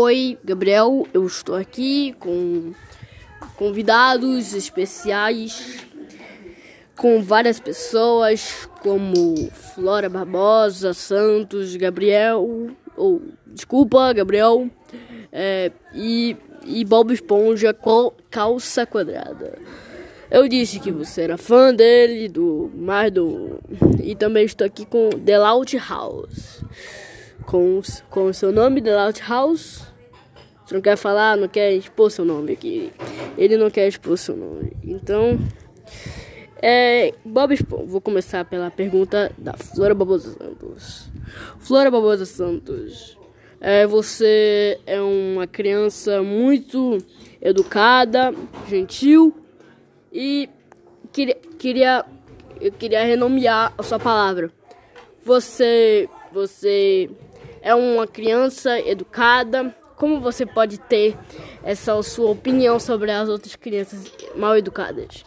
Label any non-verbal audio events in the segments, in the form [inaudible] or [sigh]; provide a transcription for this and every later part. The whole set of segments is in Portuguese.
Oi, Gabriel, eu estou aqui com convidados especiais, com várias pessoas como Flora Barbosa, Santos, Gabriel, ou desculpa, Gabriel, é, e, e Bob Esponja calça quadrada. Eu disse que você era fã dele, do mais do. E também estou aqui com The Loud House. Com, com o seu nome, The Loud House. Você não quer falar, não quer expor seu nome aqui. Ele não quer expor seu nome. Então. É, Bob Esponja. Vou começar pela pergunta da Flora Barbosa Santos. Flora Barbosa Santos. É, você é uma criança muito educada, gentil e queria, queria, eu queria renomear a sua palavra. Você, você é uma criança educada. Como você pode ter essa sua opinião sobre as outras crianças mal educadas?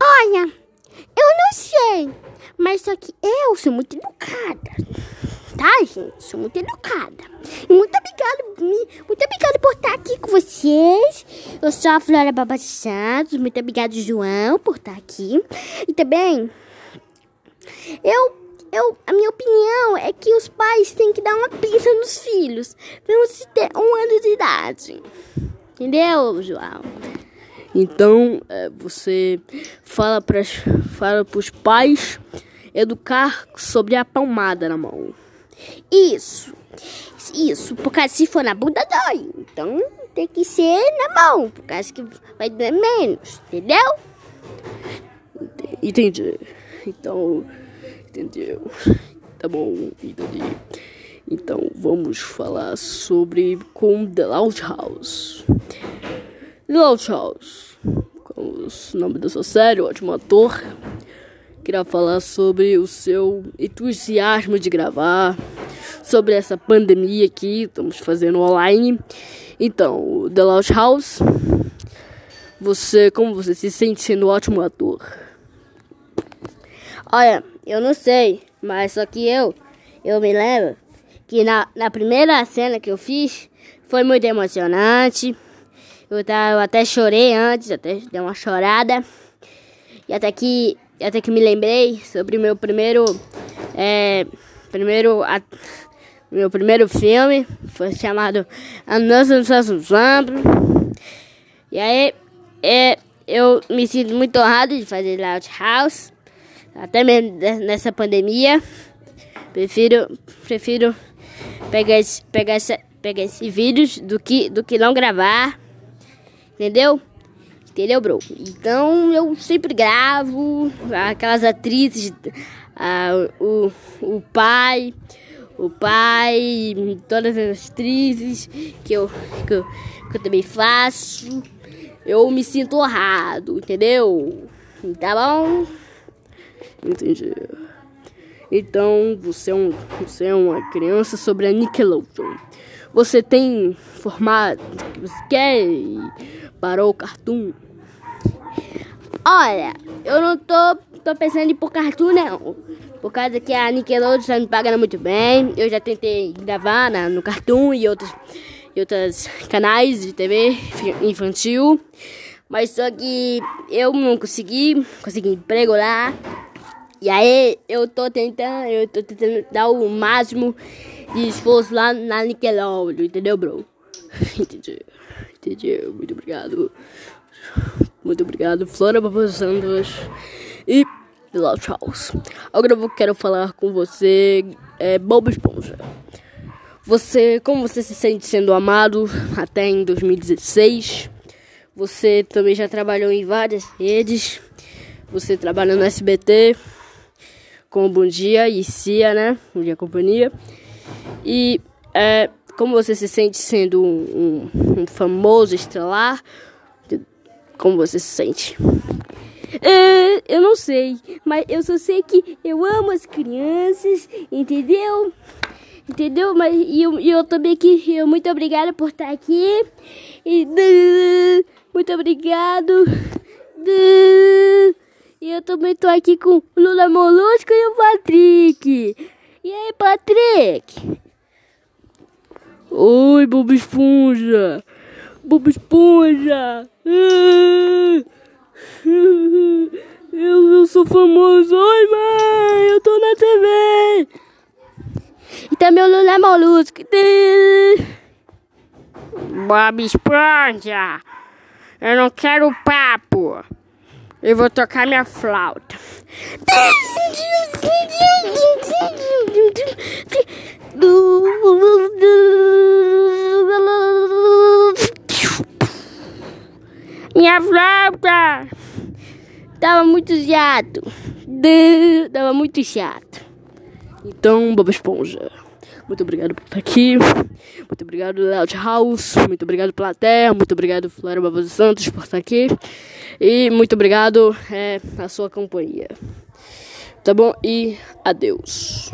Olha, eu não sei, mas só que eu sou muito educada tá, gente? Sou muito educada. E muito obrigada, muito obrigada por estar aqui com vocês. Eu sou a Flora Baba Santos. Muito obrigada, João, por estar aqui. E também, eu, eu, a minha opinião é que os pais têm que dar uma pinça nos filhos. Pra se ter um ano de idade. Entendeu, João? Então, é, você fala para fala os pais educar sobre a palmada na mão. Isso. Isso, porque se for na bunda dói. Então tem que ser na mão, por causa que vai doer menos, entendeu? Entendi. Então, entendeu? [laughs] Tá bom, entendi. Então vamos falar sobre com The Loud House. The Loud House. Qual o nome da sua série? Ótimo ator queria falar sobre o seu entusiasmo de gravar, sobre essa pandemia que estamos fazendo online. Então, The Loud House, você, como você se sente sendo um ótimo ator? Olha, eu não sei, mas só que eu, eu me lembro que na, na primeira cena que eu fiz foi muito emocionante. Eu, eu até chorei antes, até dei uma chorada. E até que até que me lembrei sobre o meu primeiro é, primeiro a, meu primeiro filme foi chamado A Nossa Example e aí é, eu me sinto muito honrado de fazer Loud House até mesmo nessa pandemia prefiro prefiro pegar esse, pegar esse, pegar esse vídeos do que do que não gravar entendeu Entendeu, bro? Então eu sempre gravo aquelas atrizes, o, o pai, o pai, todas as atrizes que eu, que eu, que eu também faço. Eu me sinto honrado, entendeu? Tá bom? Entendi. Então, você é, um, você é uma criança sobre a Nickelodeon. Você tem formato que você quer e parou o cartoon? Olha, eu não tô, tô pensando em ir pro cartoon, não. Por causa que a Nickelodeon já me paga muito bem. Eu já tentei gravar na, no Cartoon e outros, e outros canais de TV infantil. Mas só que eu não consegui, consegui emprego lá. E aí eu tô tentando, eu tô tentando dar o máximo de esforço lá na Nickelodeon, entendeu, bro? [laughs] Entendi. Entendi. Muito obrigado. Muito obrigado, Flora Baba Santos e Bilal Charles. Agora eu quero falar com você, é, Bob Esponja. Você, como você se sente sendo amado até em 2016? Você também já trabalhou em várias redes. Você trabalha no SBT com Bom Dia e Cia, né? Bom Dia Companhia. E é, como você se sente sendo um, um, um famoso estrelar? Como você se sente? Uh, eu não sei, mas eu só sei que eu amo as crianças, entendeu? Entendeu? Mas e eu, eu também que eu muito obrigada por estar aqui. E muito obrigado. Eu também tô aqui com o Lula Molusco e o Patrick. E aí, Patrick? Oi. Bob Esponja. Bob Esponja. [laughs] Eu, eu sou famoso. Oi, mãe. Eu tô na TV. E também o Lula Molusco. Bob Esponja. Eu não quero papo. Eu vou tocar minha flauta. Minha flauta! Tava muito chato. Tava muito chato. Então, Bob Esponja. Muito obrigado por estar aqui. Muito obrigado, Loud House. Muito obrigado, Plateia. Muito obrigado, Flora Barbosa Santos, por estar aqui. E muito obrigado é, a sua companhia. Tá bom? E adeus.